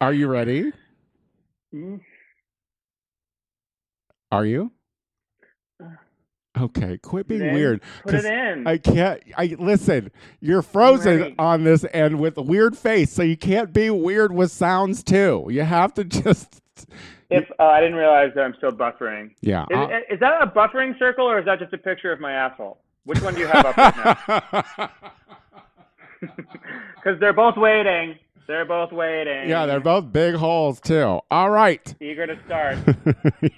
Are you ready? Mm. Are you? Okay, quit being Then weird. Put it in. I can't. I listen. You're frozen on this end with a weird face, so you can't be weird with sounds too. You have to just. if uh, I didn't realize that I'm still buffering. Yeah. Is, I'll- is that a buffering circle or is that just a picture of my asshole? Which one do you have up right now? Because they're both waiting. They're both waiting. yeah, they're both big holes too. All right. eager to start.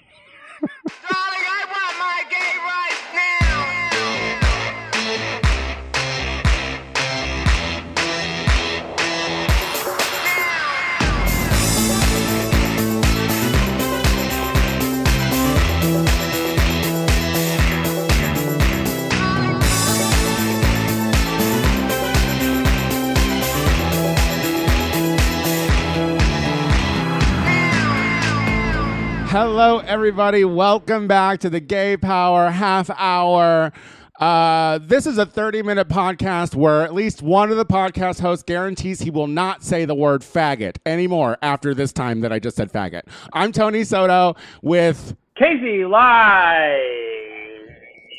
Hello, everybody. Welcome back to the Gay Power Half Hour. Uh, this is a 30 minute podcast where at least one of the podcast hosts guarantees he will not say the word faggot anymore after this time that I just said faggot. I'm Tony Soto with Casey live.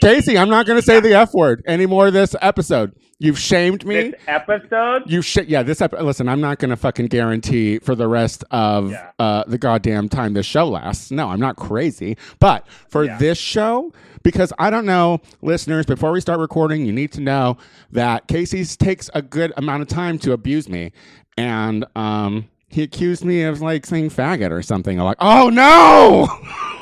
Casey. I'm not going to say the F word anymore this episode. You've shamed me. This episode. You shit. Yeah, this ep- listen. I'm not going to fucking guarantee for the rest of Yeah. uh, the goddamn time this show lasts. No, I'm not crazy. But for Yeah. this show, because I don't know, listeners. Before we start recording, you need to know that Casey takes a good amount of time to abuse me, and um, he accused me of like saying faggot or something. I'm like, oh no.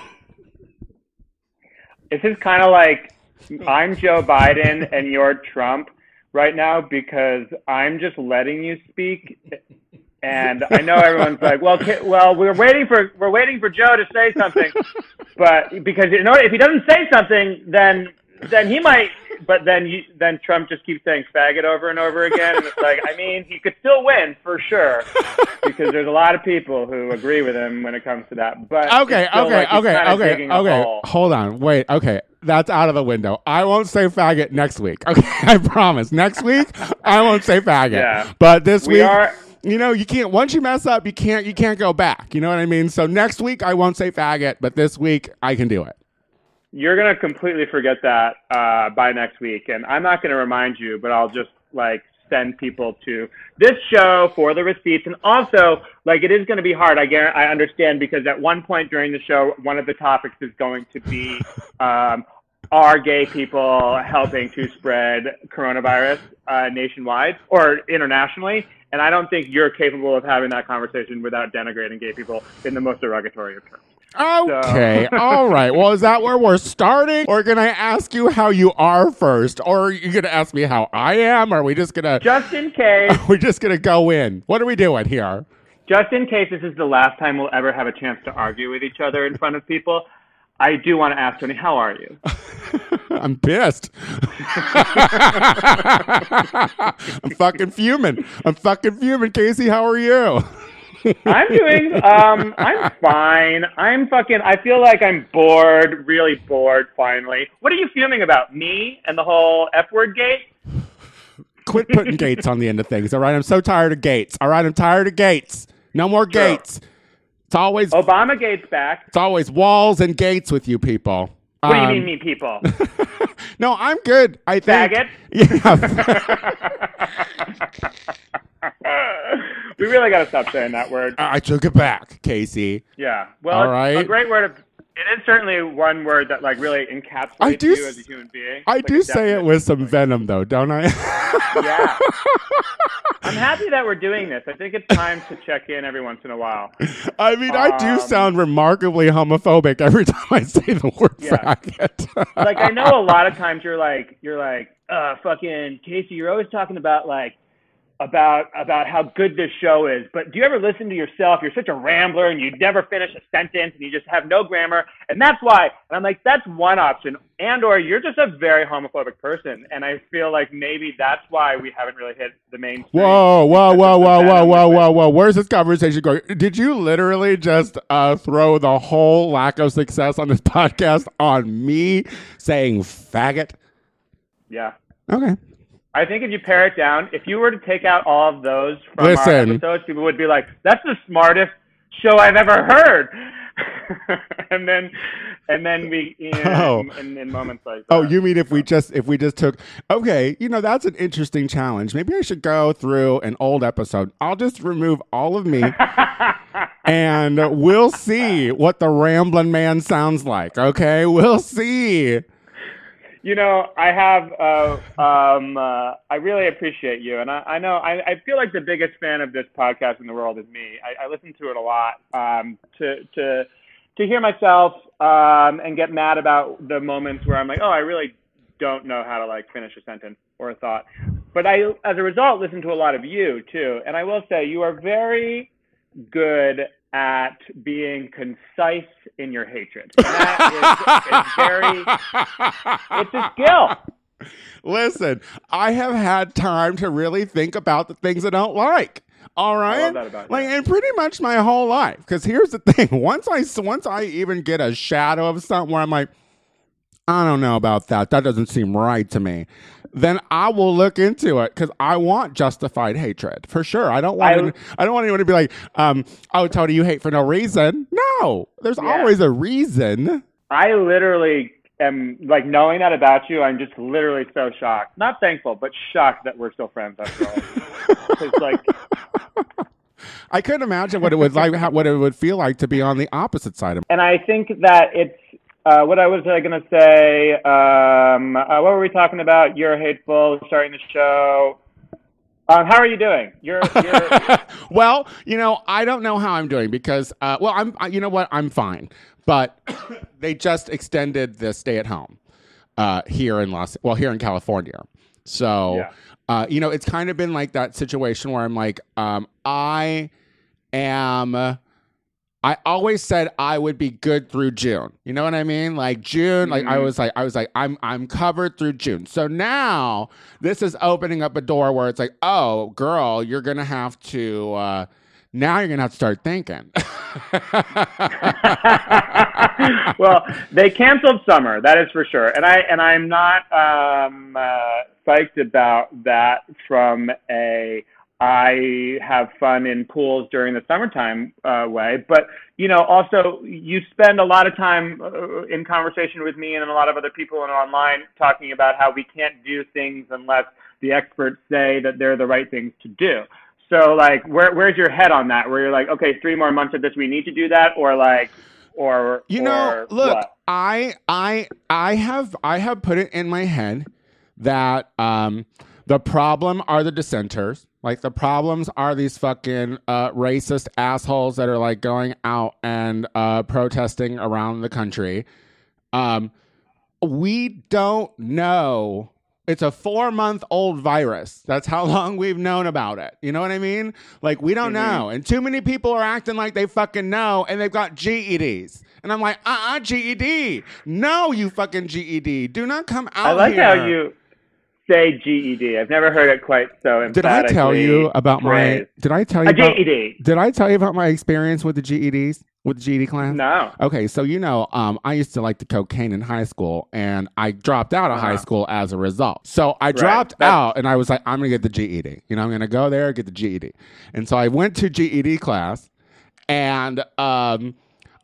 This is kind of like I'm Joe Biden and you're Trump right now because I'm just letting you speak. And I know everyone's like, well, well, we're waiting for we're waiting for Joe to say something, but because you know if he doesn't say something, then then he might. But then you, then Trump just keeps saying faggot over and over again, and it's like, I mean, he could still win for sure because there's a lot of people who agree with him when it comes to that. But Okay, okay, like okay, okay, okay. Hold on, wait. Okay, that's out of the window. I won't say faggot next week. Okay, I promise. Next week, I won't say faggot. Yeah. But this We week, are- you know, you can't. Once you mess up, you can't. You can't go back. You know what I mean? So next week, I won't say faggot, but this week, I can do it. You're gonna completely forget that uh, by next week, and I'm not gonna remind you, but I'll just like send people to this show for the receipts, and also like it is gonna be hard. I guar- I understand because at one point during the show, one of the topics is going to be um, are gay people helping to spread coronavirus uh, nationwide or internationally. And I don't think you're capable of having that conversation without denigrating gay people in the most derogatory of terms. Okay, all right. Well, is that where we're starting? Or can I ask you how you are first? Or are you gonna ask me how I am? Or are we just gonna Just in case. we're just gonna go in? What are we doing here? just in case this is the last time we'll ever have a chance to argue with each other in front of people, I do want to ask Tony, how are you? I'm pissed. I'm fucking fuming. I'm fucking fuming. Casey, how are you? I'm doing, um, I'm fine. I'm fucking, I feel like I'm bored, really bored finally. What are you fuming about? Me and the whole F word gate? Quit putting gates on the end of things. All right, I'm so tired of gates. All right, I'm tired of gates. No more True. gates. It's always Obama gate's back. it's always walls and gates with you people. What do you Um, mean, me people? No, I'm good. I think. Faggot? Yeah. We really got to stop saying that word. I took it back, Casey. Yeah. Well, All right. a great word. Of, it is certainly one word that like really encapsulates I do you as a human being. I Like do say it with some venom, though, don't I? Yeah. I'm happy that we're doing this. I think it's time to check in every once in a while. I mean, I do Um, sound remarkably homophobic every time I say the word Yeah. faggot. Like I know a lot of times you're like you're like, uh fucking Casey, you're always talking about like about about how good this show is. But do you ever listen to yourself? You're such a rambler and you never finish a sentence and you just have no grammar. And that's why. And I'm like, that's one option. And or you're just a very homophobic person. And I feel like maybe that's why we haven't really hit the main Whoa, whoa, whoa, whoa, whoa, whoa, whoa, whoa. Where's this conversation going? Did you literally just uh, throw the whole lack of success on this podcast on me saying faggot? Yeah. Okay. I think if you pare it down, if you were to take out all of those from our episodes, people would be like, "That's the smartest show I've ever heard." and then, and then we, you know, Oh. in, in moments like oh, that. Oh, you mean if we just if we just took okay, you know that's an interesting challenge. Maybe I should go through an old episode. I'll just remove all of me, and we'll see what the rambling man sounds like. Okay, we'll see. You know, I have. Uh, um, uh, I really appreciate you, and I, I know I, I feel like the biggest fan of this podcast in the world is me. I, I listen to it a lot. Um, to to to hear myself um, and get mad about the moments where I'm like, oh, I really don't know how to like finish a sentence or a thought. But I, as a result, listen to a lot of you too, and I will say you are very good at being concise in your hatred. That is, is very it's a skill. Listen, I have had time to really think about the things I don't like. All right, love that about you. like, and pretty much my whole life. Because here's the thing: once I once I even get a shadow of something where I'm like, I don't know about that. That doesn't seem right to me. Then I will look into it because I want justified hatred for sure. I don't want. I- any- I don't want anyone to be like, um, "Oh, Tony, you hate for no reason." No, there's Yeah. always a reason. I literally am like knowing that about you. I'm just literally so shocked, not thankful, but shocked that we're still friends after all. Because like, I couldn't imagine what it would like, how, what it would feel like to be on the opposite side of. and I think that it's uh, what I was uh, gonna say. Um, uh, what were we talking about? You're hateful. Starting the show. Um, how are you doing? You're, you're well, you know, I don't know how I'm doing because, uh, well, I'm, I- you know what, I'm fine, but they just extended the stay at home uh, here in Los, well, here in California. So, Yeah. uh, you know, it's kind of been like that situation where I'm like, um, I am. I always said I would be good through June. You know what I mean? Like June, like I Mhm. was like I was like I'm I'm covered through June. So now this is opening up a door where it's like, "Oh, girl, you're going to have to uh now you're going to have to start thinking." well, they canceled summer, that is for sure, and I and I'm not um, uh, psyched about that from a I have fun in pools during the summertime uh, way, but you know, also you spend a lot of time uh, in conversation with me and a lot of other people and online talking about how we can't do things unless the experts say that they're the right things to do. So like, where where's your head on that? Where you're like, okay, three more months of this, we need to do that, or like, or You know, or look, what? I I I have I have put it in my head that um the problem are the dissenters. Like the problems are these fucking uh, racist assholes that are like going out and uh, protesting around the country. Um, we don't know. It's a four month old virus. That's how long we've known about it. You know what I mean? Like, we don't Mhm. know. And too many people are acting like they fucking know and they've got GEDs. And I'm like, uh uh GED. No, you fucking GED. Do not come out I like here. how you say GED. I've never heard it quite so Did I tell you about my. Did I tell you a about. GED? Did I tell you about my experience with the GEDs? With the GED class? No. Okay, so you know, um, I used to like the cocaine in high school, and I dropped out of high Uh-huh. school as a result. So I dropped That's- out, and I was like, I'm gonna get the GED. You know, I'm gonna go there get the GED. And so I went to GED class, and um,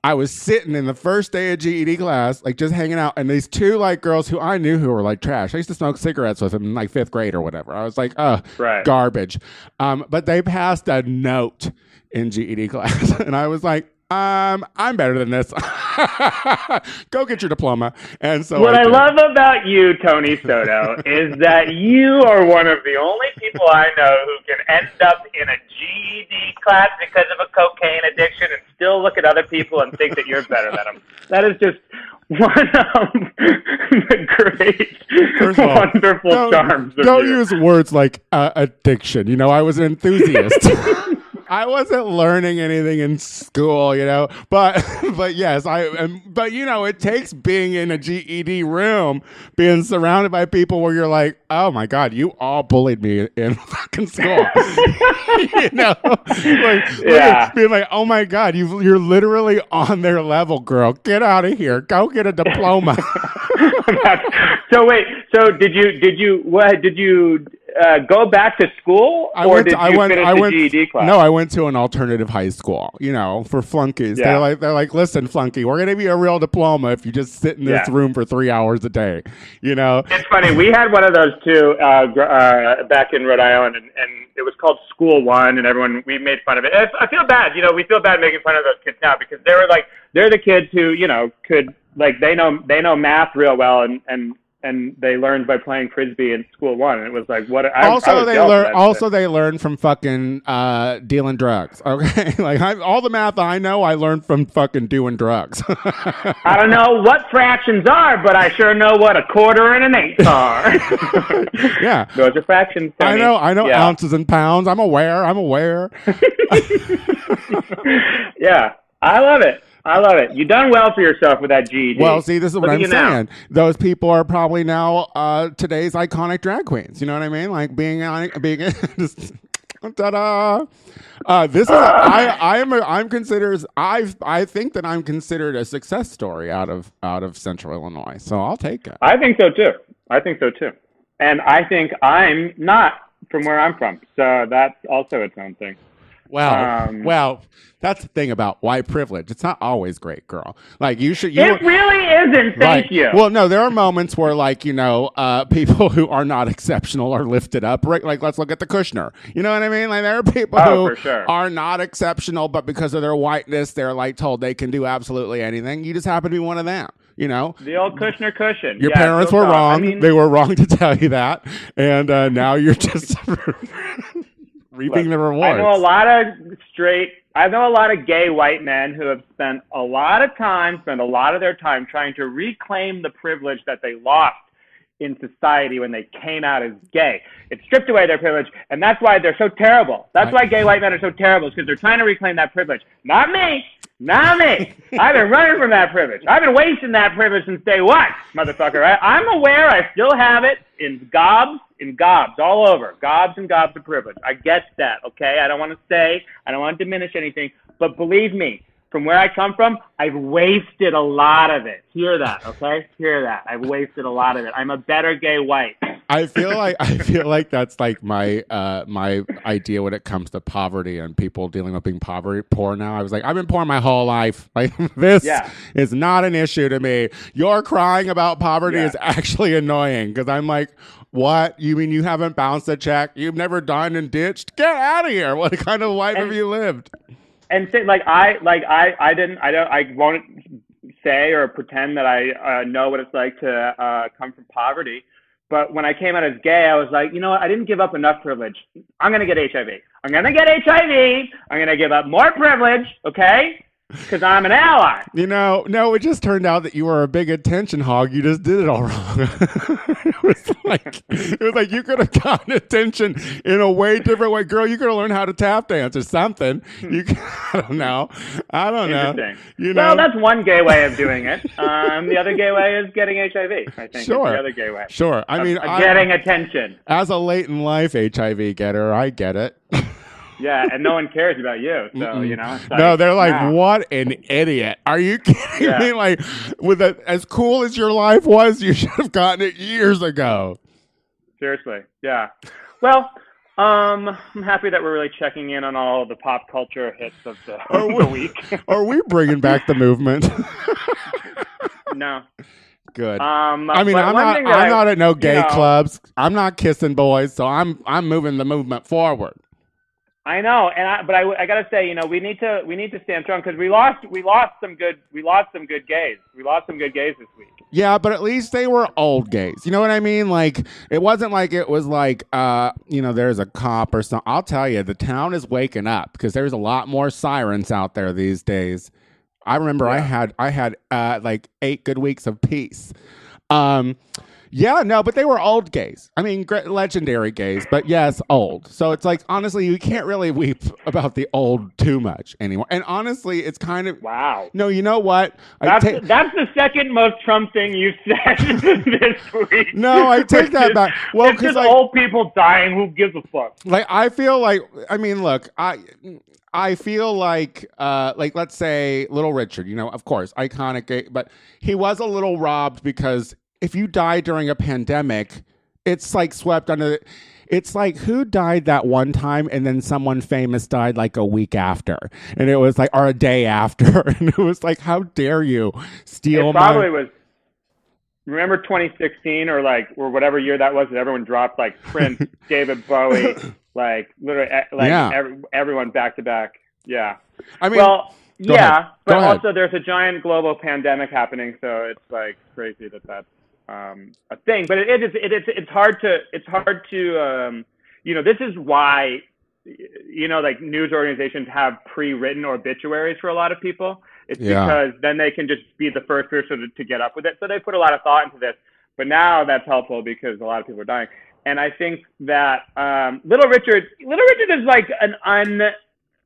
I was sitting in the first day of GED class, like just hanging out, and these two like girls who I knew who were like trash. I used to smoke cigarettes with them in like fifth grade or whatever. I was like, oh, Right. garbage. Um, but they passed a note in GED class, and I was like, um, I'm better than this. Go get your diploma. And so What I did. love about you, Tony Soto, is that you are one of the only people I know who can end up in a GED class because of a cocaine addiction and still look at other people and think that you're better than them. That is just one of the great, all, wonderful don't, charms. Of don't you. use words like uh, addiction. You know, I was an enthusiast. I wasn't learning anything in school, you know, but but yes, I am. But you know, it takes being in a GED room, being surrounded by people where you're like, oh my god, you all bullied me in fucking school, you know, like, Yeah. being like, oh my god, you you're literally on their level, girl. Get out of here, go get a diploma. so wait, so did you did you what did you uh, go back to school, I or went. did I you went. finish I the went. GED class? No, I went to an alternative high school. You know, for flunkies. Yeah. They're like, they're like, listen, flunky, we're gonna give you a real diploma if you just sit in this Yeah. room for three hours a day. You know. It's funny. We had one of those too uh, gr- uh, back in Rhode Island, and, and it was called School One, and everyone we made fun of it. And I feel bad, you know, we feel bad making fun of those kids now because they were like they're the kids who you know could like they know they know math real well, and and and they learned by playing frisbee in School One, and it was like what. I, I also, was they learn. Also, shit. they learn from fucking uh, dealing drugs. Okay, like I, all the math I know, I learned from fucking doing drugs. I don't know what fractions are, but I sure know what a quarter and an eighth are. yeah. Those are fractions. I know, I know Yeah. ounces and pounds. I'm aware. I'm aware. yeah, I love it. I love it. You done well for yourself with that GED. Well, see, this is what at I'm you now. saying. Those people are probably now uh, today's iconic drag queens. You know what I mean? Like being on, being just ta-da. Uh, this is I I am a, I'm considered I I think that I'm considered a success story out of out of Central Illinois. So I'll take it. I think so too. I think so too. And I think I'm not from where I'm from, so that's also its own thing. Well, Um, well, that's the thing about white privilege. It's not always great, girl. Like you should. You It really isn't. Thank Right. you. Well, no, there are moments where, like, you know, uh, people who are not exceptional are lifted up. Right? Like, let's look at the Kushner. You know what I mean? Like, there are people Oh, who sure. are not exceptional, but because of their whiteness, they're like told they can do absolutely anything. You just happen to be one of them. You know, the old Kushner cushion. your Yeah, parents were wrong. I mean, they were wrong to tell you that, and uh, now you're just reaping the rewards. I know a lot of straight. I know a lot of gay white men who have spent a lot of time, spent a lot of their time trying to reclaim the privilege that they lost in society when they came out as gay. It stripped away their privilege, and that's why they're so terrible. That's why gay white men are so terrible, because they're trying to reclaim that privilege. Not me. Me. I've been running from that privilege. I've been wasting that privilege since day one, motherfucker. I, I'm aware I still have it in gobs, in gobs, all over. Gobs and gobs of privilege. I get that, okay? I don't want to say, I don't want to diminish anything, but believe me, from where I come from, I've wasted a lot of it. Hear that, okay? Hear that. I've wasted a lot of it. I'm a better gay white. I feel like I feel like that's like my uh my idea when it comes to poverty and people dealing with being poverty poor now. I was like, I've been poor my whole life. Like this Yeah. is not an issue to me. Your crying about poverty Yeah. is actually annoying because I'm like, what? You mean you haven't bounced a check? You've never dined and ditched? Get out of here. What kind of life And- have you lived? and say like I like I I didn't I don't I won't say or pretend that I uh, know what it's like to uh, come from poverty. But when I came out as gay, I was like, you know what? I didn't give up enough privilege. I'm gonna get HIV. I'm gonna get HIV. I'm gonna give up more privilege. Okay? Because I'm an ally. You know, no, it just turned out that you were a big attention hog. You just did it all wrong. it was like it was like you could have gotten attention in a way different way. Girl, you could have learned how to tap dance or something. You could, I don't know. I don't know. You know, well, that's one gay way of doing it. Um, the other gay way is getting HIV. I think Sure. the other gay way. sure. I Of- mean, of I- getting attention. as a late in life HIV getter, I get it. Yeah, and no one cares about you. So you know. it's no, they're like, nah. what an idiot. Are you kidding Yeah. me? Like, with a, as cool as your life was, you should have gotten it years ago. Seriously, yeah. Well, um, I'm happy that we're really checking in on all the pop culture hits of the, Are of the we- week. Are we bringing back the movement? no. Good. Um, I mean, I'm not. I'm I- not at no you gay know, clubs. I'm not kissing boys, so I'm I'm moving the movement forward. I know, and I, but I, I gotta say, you know, we need to we need to stand strong because we lost we lost some good we lost some good gays. We lost some good gays this week. Yeah, but at least they were old gays. You know what I mean? Like it wasn't like it was like uh, you know, there's a cop or something. I'll tell you, the town is waking up because there's a lot more sirens out there these days. I remember I had I had uh like eight good weeks of peace. Um yeah, no, but they were old gays. I mean, great, legendary gays, but yes, old. So it's like honestly, you can't really weep about the old too much anymore. And honestly, it's kind of Wow. no. You know what? That's, ta- that's the second most Trump thing you've said this week. No, I take that is- back. Well, because like- old people dying. Who gives a fuck? like I feel like I mean, look, I I feel like uh like let's say Little Richard, you know, of course, iconic, but he was a little robbed because if you die during a pandemic, it's like swept under. The, it's like who died that one time and then someone famous died like a week after. And it was like or a day after. And it was like, how dare you steal It probably my was. Remember 2016 or like or whatever year that was that everyone dropped like Prince, David Bowie, like literally like Yeah. every, everyone back to back. Yeah. I mean well, yeah, ahead. But also there's a giant global pandemic happening, so it's like crazy that that's um, a thing. But it, it is it is it's hard to it's hard to um, you know this is why you know like news organizations have pre-written obituaries for a lot of people. It's Yeah. because then they can just be the first person to, to get up with it. So they put a lot of thought into this. But now that's helpful because a lot of people are dying. And I think that um, Little Richard, Little Richard is like an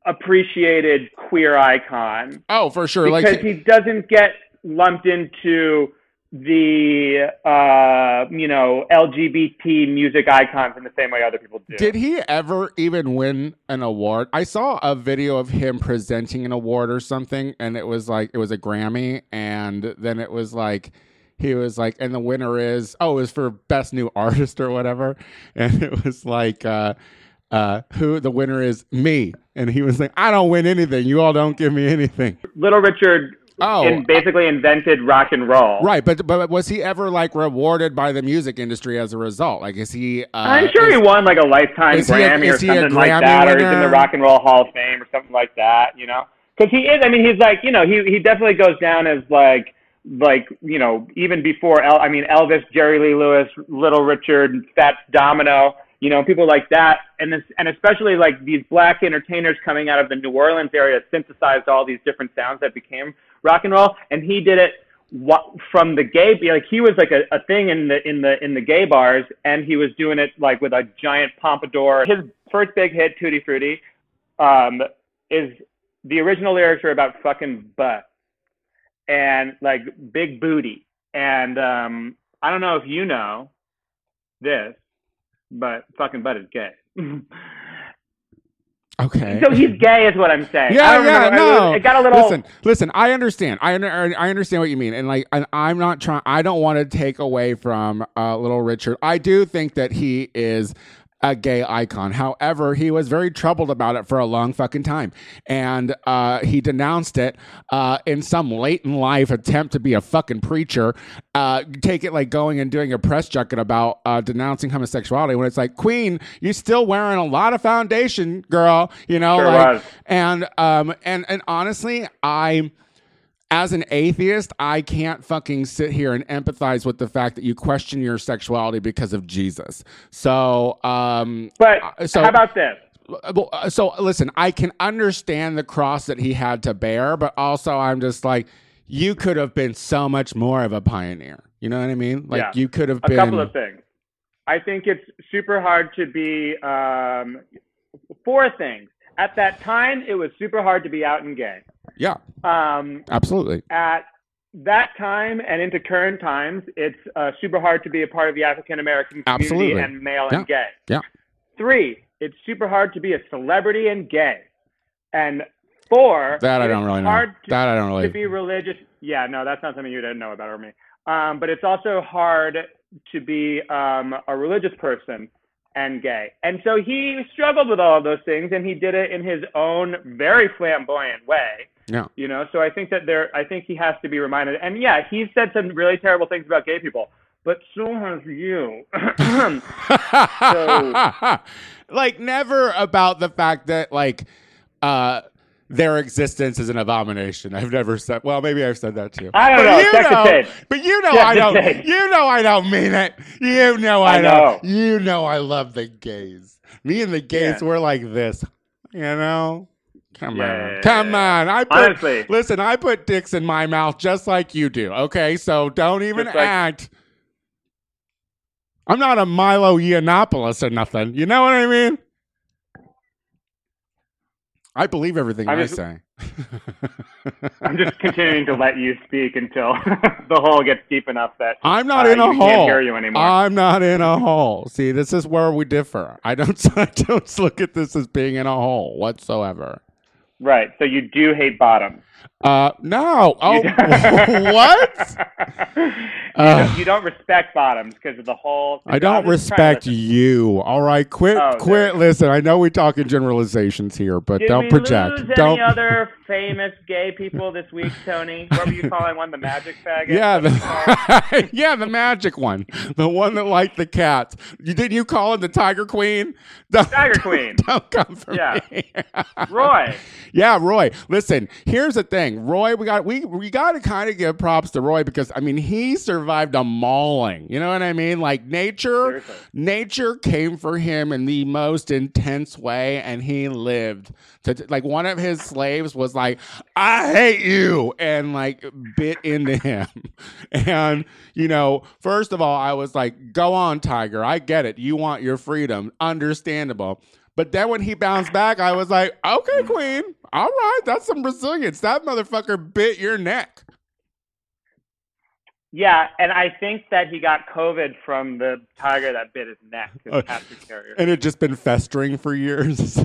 unappreciated queer icon Oh, for sure. because like he doesn't get lumped into the uh, you know LGBT music icons in the same way other people do. Did he ever even win an award? I saw a video of him presenting an award or something, and it was like it was a Grammy, and then it was like he was like, and the winner is oh, it was for best new artist or whatever, and it was like uh, uh, who the winner is me, and he was like, I don't win anything, you all don't give me anything. Little Richard Oh, in, basically invented rock and roll. Right, but but was he ever like rewarded by the music industry as a result? Like, is he? Uh, I'm sure is- he won like a lifetime he a- Grammy or is he a something like Grammy that, or he's in the Rock and Roll Hall of Fame or something like that. You know, because he is. I mean, he's like you know he he definitely goes down as like like you know even before El, I mean Elvis, Jerry Lee Lewis, Little Richard, Fats Domino. You know, people like that, and this, and especially like these black entertainers coming out of the New Orleans area synthesized all these different sounds that became rock and roll, and he did it what from the gay like he was like a, a thing in the in the in the gay bars. And he was doing it like with a giant pompadour. His first big hit tutti frutti um is the original lyrics are about fucking butt and like big booty. And um i don't know if you know this but fucking butt is gay okay. so he's gay is what i'm saying Yeah, yeah, remember- no. it got a little Listen, listen. I understand. I I understand what you mean, and like, and I'm not trying. I don't want to take away from uh, Little Richard. I do think that he is a gay icon. However, he was very troubled about it for a long fucking time, and uh, he denounced it uh, in some late in life attempt to be a fucking preacher. Uh, take it like going and doing a press junket about uh, denouncing homosexuality when it's like, Queen, you're still wearing a lot of foundation, girl. You know, Sure like, and um and and honestly, I as an atheist, I can't fucking sit here and empathize with the fact that you question your sexuality because of Jesus. So, um but uh, so how about this uh, so listen, I can understand the cross that he had to bear, but also I'm just like you could have been so much more of a pioneer. You know what I mean? Like Yeah. you could have a been couple of things. I think it's super hard to be um, four things. At that time, it was super hard to be out and gay. Yeah, Um, absolutely. at that time and into current times, it's uh, super hard to be a part of the African American community Absolutely. and male Yeah. and gay. Yeah. Three, it's super hard to be a celebrity and gay. And four, That I don't really know. to, That I don't really to be religious. Yeah, no, that's not something you didn't know about or me. Um, but it's also hard to be um, a religious person and gay. And so he struggled with all of those things, and he did it in his own very flamboyant way. Yeah. You know, so I think that there, I think he has to be reminded. And yeah, he's said some really terrible things about gay people, but so has you. like never about the fact that like uh their existence is an abomination. I've never said. Well, maybe I've said that too. I don't But know. You know but you know I don't. tape. You know I don't mean it. You know I, I don't. know. You know I love the gays. Me and the gays Yeah. were like this. You know. Come Yeah, on, yeah, yeah, come on. I put, Honestly. listen. I put dicks in my mouth just like you do. Okay, so don't even like- act. I'm not a Milo Yiannopoulos or nothing. You know what I mean? I believe everything I'm I just- say. I'm just continuing to let you speak until the hole gets deep enough that I'm not uh, in a you hole. can't hear you anymore. I'm not in a hole. See, this is where we differ. I don't. I don't look at this as being in a hole whatsoever. Right. So you do hate bottoms. Uh, no. Oh, You don't- what? you, Uh, don't, you don't respect bottoms because of the whole. I don't I'm just trying respect you. All right, quit, Oh, quit. you. Listen, I know we talking generalizations here, but Did don't project. don't. any other famous gay people this week, Tony? What were you calling one? The magic faggot? yeah, What did you call it? the, yeah, the magic one, the one that liked the cats. You didn't you call him the Tiger Queen? Don't, Tiger Queen. Don't come for Yeah. me. Roy. Yeah, Roy. Listen, here's the thing. Roy, we got we we got to kind of give props to Roy because I mean he survived a mauling. You know what I mean? Like nature, Seriously. nature came for him in the most intense way, and he lived. To, like one of his slaves was like, "I hate you," and like bit into him. And you know, first of all, I was like, "Go on, Tiger. I get it. You want your freedom. Understandable." But then when he bounced back, I was like, okay, Queen. All right, that's some resilience. That motherfucker bit your neck. Yeah, and I think that he got COVID from the tiger that bit his neck. Uh, carrier. And it just been festering for years.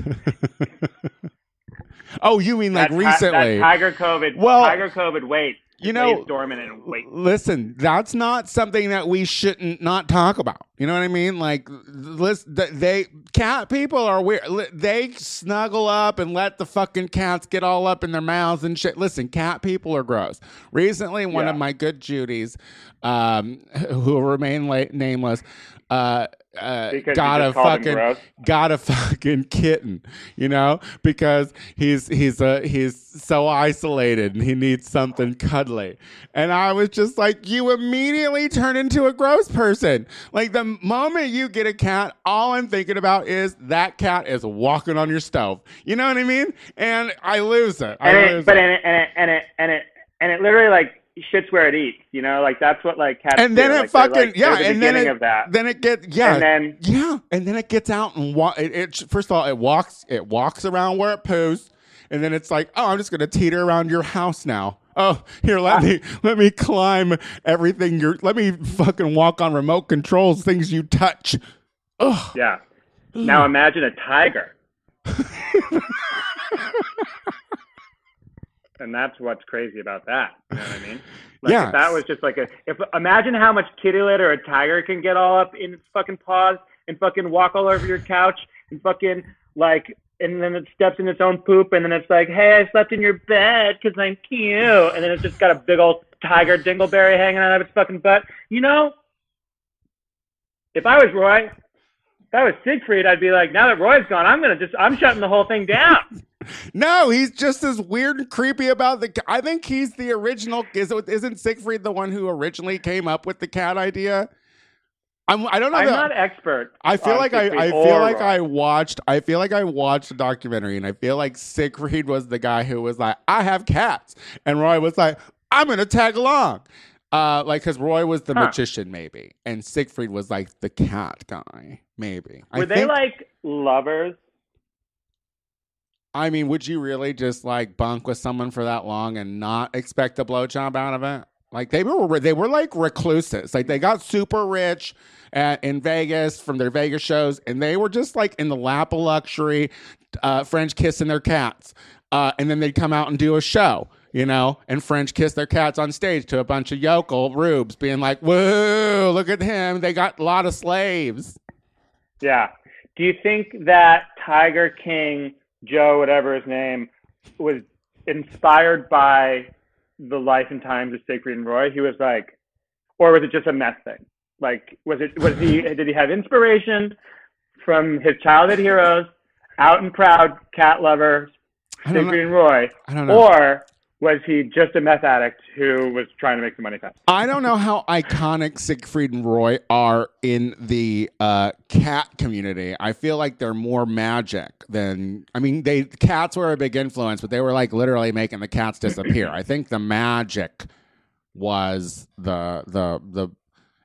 oh, you mean like That recently? that tiger COVID. Well, tiger COVID. Wait. You know- dormant and wait. Listen, that's not something that we shouldn't not talk about. You know what I mean? Like, listen, they cat people are weird. They snuggle up and let the fucking cats get all up in their mouths and shit. Listen, cat people are gross. Recently, one Yeah. of my good Judies, um, who will remain la- nameless, uh, uh, got a just called him fucking got a fucking kitten, you know, because he's he's a he's so isolated and he needs something cuddly. And I was just like, you immediately turn into a gross person. Like the moment you get a cat, all I'm thinking about is that cat is walking on your stove. You know what I mean? And I lose it. I And lose it, but it, and it and it and it and it literally like shits where it eats. You know, like that's what like cats. and then do. it Like, fucking like, yeah, the and then it of that. then it get yeah, And then Yeah, and then it gets out and wa- it, it. First of all, it walks. It walks around where it poos, and then it's like, oh, I'm just gonna teeter around your house now. Oh, here, let ah. me let me climb everything. You're let me fucking walk on remote controls, things you touch. Ugh. yeah. Now imagine a tiger. and that's what's crazy about that. You know what I mean? Like Yeah. if that was just like a if imagine how much kitty litter a tiger can get all up in its fucking paws and fucking walk all over your couch and fucking like and then it steps in its own poop and then it's like, hey, I slept in your bed because I'm cute, and then it's just got a big old tiger dingleberry hanging out of its fucking butt. You know, if I was Roy, if I was Siegfried, I'd be like, now that Roy's gone, I'm gonna just I'm shutting the whole thing down. No, he's just as weird and creepy about the. I think he's the original. Is isn't Siegfried the one who originally came up with the cat idea? I'm. I don't know. I'm not expert. I feel like I, Siegfried I or feel like Roy. I watched I feel like I watched a documentary and I feel like Siegfried was the guy who was like I have cats and Roy was like I'm gonna tag along, uh, like because Roy was the Huh. magician maybe and Siegfried was like the cat guy maybe. I Were they think- like lovers? I mean, would you really just like bunk with someone for that long and not expect a blowjob out of it? Like they were, they were like recluses. Like they got super rich at, in Vegas from their Vegas shows, and they were just like in the lap of luxury, uh, French kissing their cats, uh, and then they'd come out and do a show. You know, and French kiss their cats on stage to a bunch of yokel rubes, being like, "Whoa, look at him! They got a lot of slaves." Yeah. Do you think that Tiger King, Joe, whatever his name, was inspired by the life and times of Siegfried and Roy? He was like, or was it just a mess thing? Like, was it was he did he have inspiration from his childhood heroes, out and proud cat lover I Siegfried and Roy, I don't know. or was he just a meth addict who was trying to make some money fast? I don't know how iconic Siegfried and Roy are in the uh, cat community. I feel like they're more magic than. I mean, they cats were a big influence, but they were like literally making the cats disappear. I think the magic was the the the.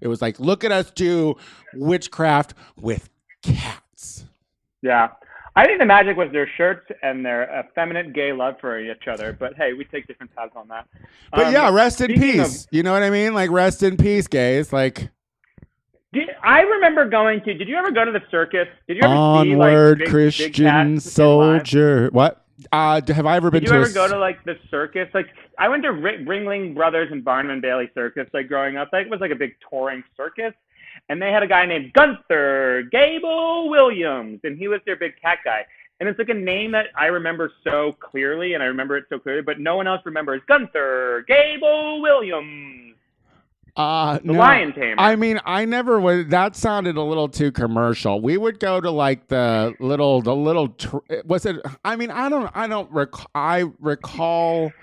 It was like, look at us do witchcraft with cats. Yeah. I think the magic was their shirts and their effeminate gay love for each other. But hey, we take different paths on that. But Um, yeah, rest in peace. you know what I mean? Like rest in peace, gays. Like Did, I remember going to. Did you ever go to the circus? Did you ever see like big, big Christian live? soldier. What? Uh, have I ever been Did you to a ever go to like the circus? Like I went to Ri- Ringling Brothers and Barnum and Bailey Circus like growing up. Like it was like a big touring circus, and they had a guy named Gunther Gebel-Williams, and he was their big cat guy. And it's like a name that I remember so clearly, and I remember it so clearly, but no one else remembers Gunther Gebel-Williams, uh, the no. lion tamer. I mean, I never would. That sounded a little too commercial. We would go to like the little, the little. Tr- was it? I mean, I don't. I don't recall. I recall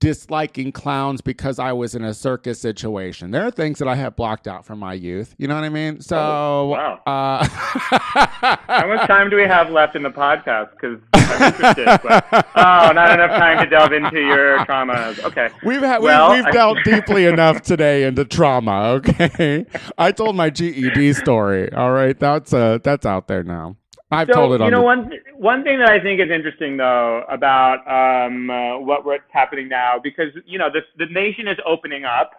disliking clowns because I was in a circus situation. There are things that I have blocked out from my youth. You know what I mean? So, Oh, wow. uh, How much time do we have left in the podcast? Because I'm interested. But, oh, not enough time to delve into your traumas. Okay. We've had Well, we, we've I- dealt deeply enough today into trauma. Okay, I told my GED story. All right, that's uh that's out there now. I've So told it you know one one thing that I think is interesting though about um, uh, what what's happening now because you know this the nation is opening up.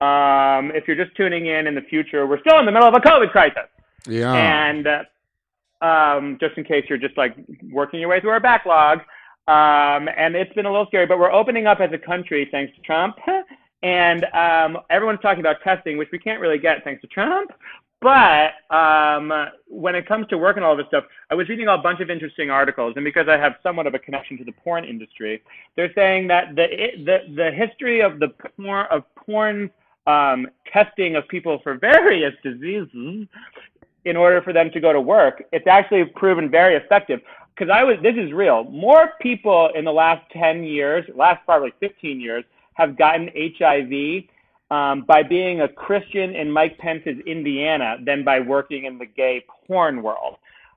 Um, if you're just tuning in in the future, we're still in the middle of a COVID crisis, yeah. and uh, um, just in case you're just like working your way through our backlog, um, and it's been a little scary, but we're opening up as a country thanks to Trump, and um, everyone's talking about testing, which we can't really get thanks to Trump. But um, when it comes to work and all this stuff, I was reading a bunch of interesting articles, and because I have somewhat of a connection to the porn industry, they're saying that the the the history of the porn of porn um, testing of people for various diseases in order for them to go to work, it's actually proven very effective. Because I was, this is real. More people in the last 10 years, last probably 15 years, have gotten HIV um, by being a Christian in Mike Pence's Indiana than by working in the gay porn world,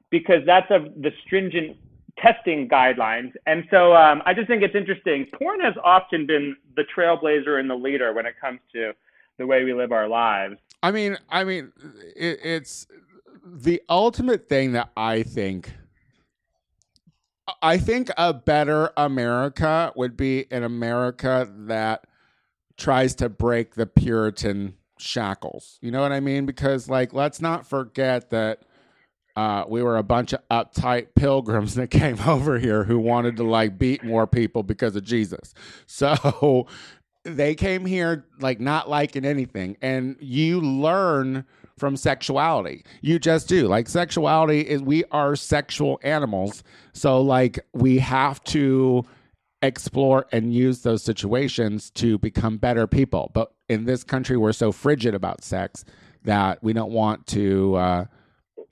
because that's a, the stringent testing guidelines. And so um, I just think it's interesting. Porn has often been the trailblazer and the leader when it comes to the way we live our lives. I mean, I mean, it, it's the ultimate thing that I think. I think a better America would be an America that tries to break the Puritan shackles. You know what I mean? Because, like, let's not forget that uh, we were a bunch of uptight pilgrims that came over here who wanted to, like, beat more people because of Jesus. So they came here, like, not liking anything. And you learn from sexuality. You just do. Like, sexuality is, we are sexual animals. So, like, we have to explore and use those situations to become better people. But in this country, we're so frigid about sex that we don't want to. Uh,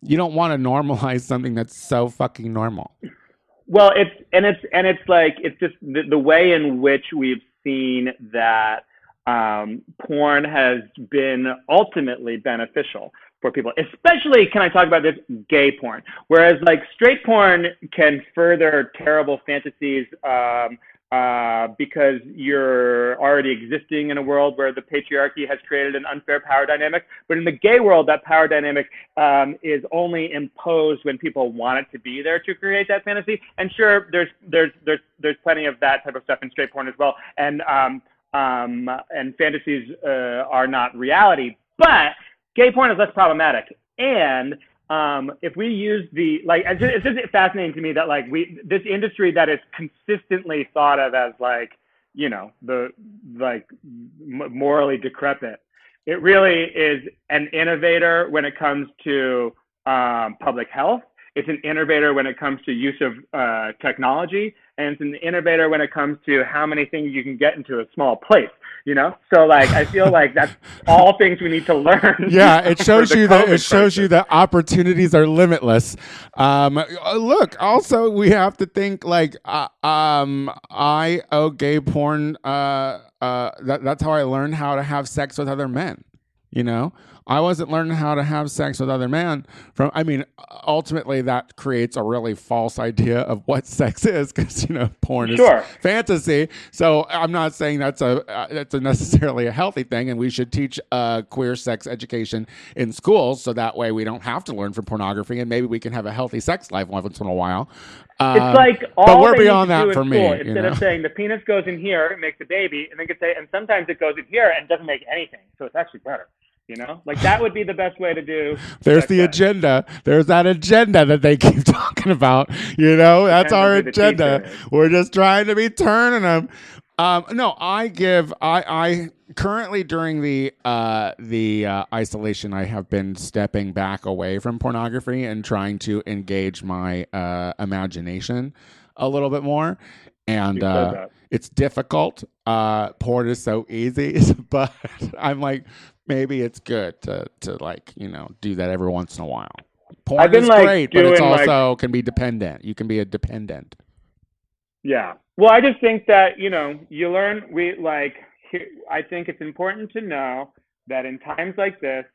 you don't want to normalize something that's so fucking normal. Well, it's and it's and it's like it's just the, the way in which we've seen that um, porn has been ultimately beneficial for people. Especially, can I talk about this gay porn? Whereas like straight porn can further terrible fantasies. Um, uh, because you're already existing in a world where the patriarchy has created an unfair power dynamic. But in the gay world, that power dynamic um, is only imposed when people want it to be there to create that fantasy. And sure, there's there's there's there's plenty of that type of stuff in straight porn as well. And um, um, and fantasies uh, are not reality, but gay porn is less problematic. And um, if we use the like, it's just, fascinating to me that like we this industry that is consistently thought of as like you know the like morally decrepit, it really is an innovator when it comes to um, public health. It's an innovator when it comes to use of uh, technology, and it's an innovator when it comes to how many things you can get into a small place. You know, so like I feel like that's all things we need to learn. Yeah, it shows you that it shows you that opportunities are limitless. Um, uh, look, also we have to think like uh, um, I owe gay porn. Uh, uh, that, that's how I learned how to have sex with other men. You know, I wasn't learning how to have sex with other men from. I mean, ultimately that creates a really false idea of what sex is because you know porn Sure. is fantasy. So I'm not saying that's a uh, that's a necessarily a healthy thing, and we should teach uh, queer sex education in schools so that way we don't have to learn from pornography, and maybe we can have a healthy sex life once in a while. Um, It's like all but we're beyond to that for me. school, you Instead know? of saying the penis goes in here, it makes a baby, and they could say, and sometimes it goes in here and doesn't make anything. So it's actually better. You know, like that would be the best way to do. There's the agenda. There's that agenda that they keep talking about. You know, that's our agenda. We're just trying to be turning them. Um, no, I give. I I currently during the uh, the uh, isolation, I have been stepping back away from pornography and trying to engage my uh, imagination a little bit more. And uh, it's difficult. Uh, porn is so easy, but I'm like, maybe it's good to to like you know do that every once in a while. Porn I've been, is like, great, but it's doing, like- also can be dependent. You can be a dependent. Yeah. Well, I just think that, you know, you learn, we like, I think it's important to know that in times like this,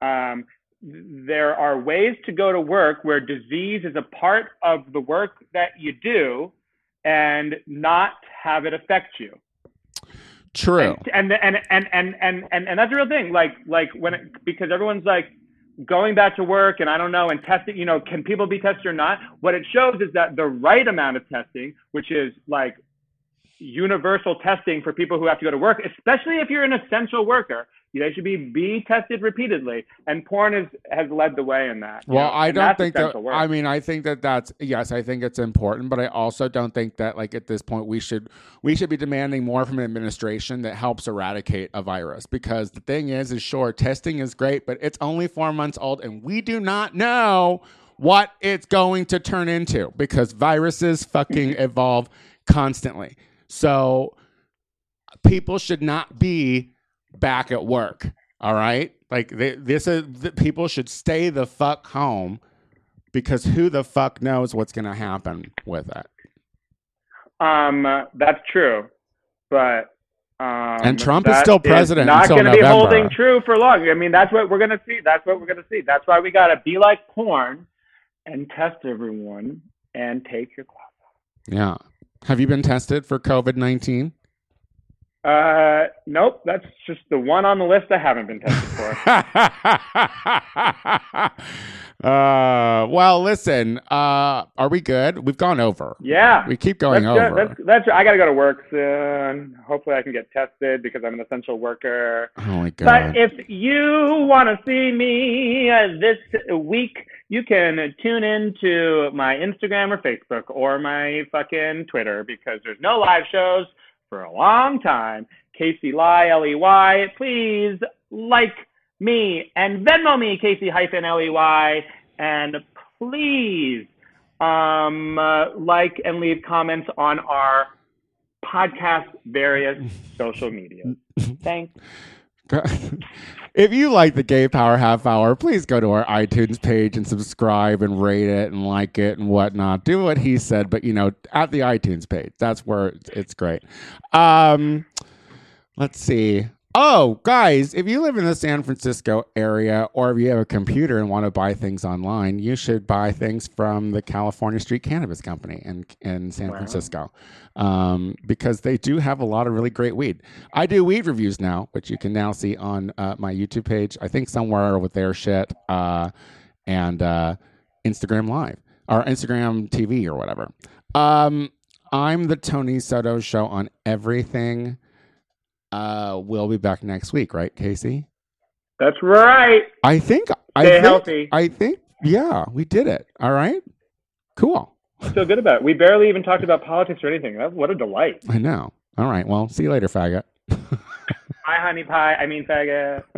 um, there are ways to go to work where disease is a part of the work that you do and not have it affect you. True. And, and, and, and, and, and, and, that's a real thing. Like, like when, it, because everyone's like, going back to work and I don't know and testing, you know, can people be tested or not? What it shows is that the right amount of testing, which is like universal testing for people who have to go to work, especially if you're an essential worker, they should be be tested repeatedly. And porn is, has led the way in that. Well, know, I and don't think that. work. I mean, I think that that's yes. I think it's important, but I also don't think that like at this point we should we should be demanding more from an administration that helps eradicate a virus because the thing is, is sure testing is great, but it's only four months old, and we do not know what it's going to turn into because viruses fucking evolve constantly. So people should not be back at work. All right, like they, this is the, people should stay the fuck home because who the fuck knows what's going to happen with it. Um, that's true, but um, And Trump is still president Not going to be holding true for long. I mean, that's what we're going to see. That's what we're going to see. That's why we got to be like porn and test everyone and take your class. Yeah. Have you been tested for COVID nineteen? Uh, nope. That's just the one on the list I haven't been tested for. uh, well, listen. Uh, are we good? We've gone over. Yeah. We keep going that's over. That's, that's, I got to go to work soon. Hopefully, I can get tested because I'm an essential worker. oh my god. But if you want to see me uh, this week, you can tune in to my Instagram or Facebook or my fucking Twitter because there's no live shows for a long time. Casey Ley, L E Y. Please like me and Venmo me, Casey hyphen L E Y. And please um, uh, like and leave comments on our podcast various social media. Thanks. if you like the Gay Power Half Hour, please go to our iTunes page and subscribe and rate it and like it and whatnot. Do what he said, but you know, at the iTunes page, that's where it's, great. Um, let's see. Oh, guys, if you live in the San Francisco area or if you have a computer and want to buy things online, you should buy things from the California Street Cannabis Company in, in San Wow. Francisco um, because they do have a lot of really great weed. I do weed reviews now, which you can now see on uh, my YouTube page, I think somewhere with their shit, uh, and uh, Instagram Live or Instagram TV or whatever. Um, I'm the Tony Soto Show on everything. Uh, we'll be back next week, right, Casey? That's right. I think. I Stay think, healthy. I think. Yeah, we did it. All right. Cool. I feel good about it. We barely even talked about politics or anything. That, what a delight. I know. All right. Well, see you later, faggot. Hi, honey pie. I mean, faggot.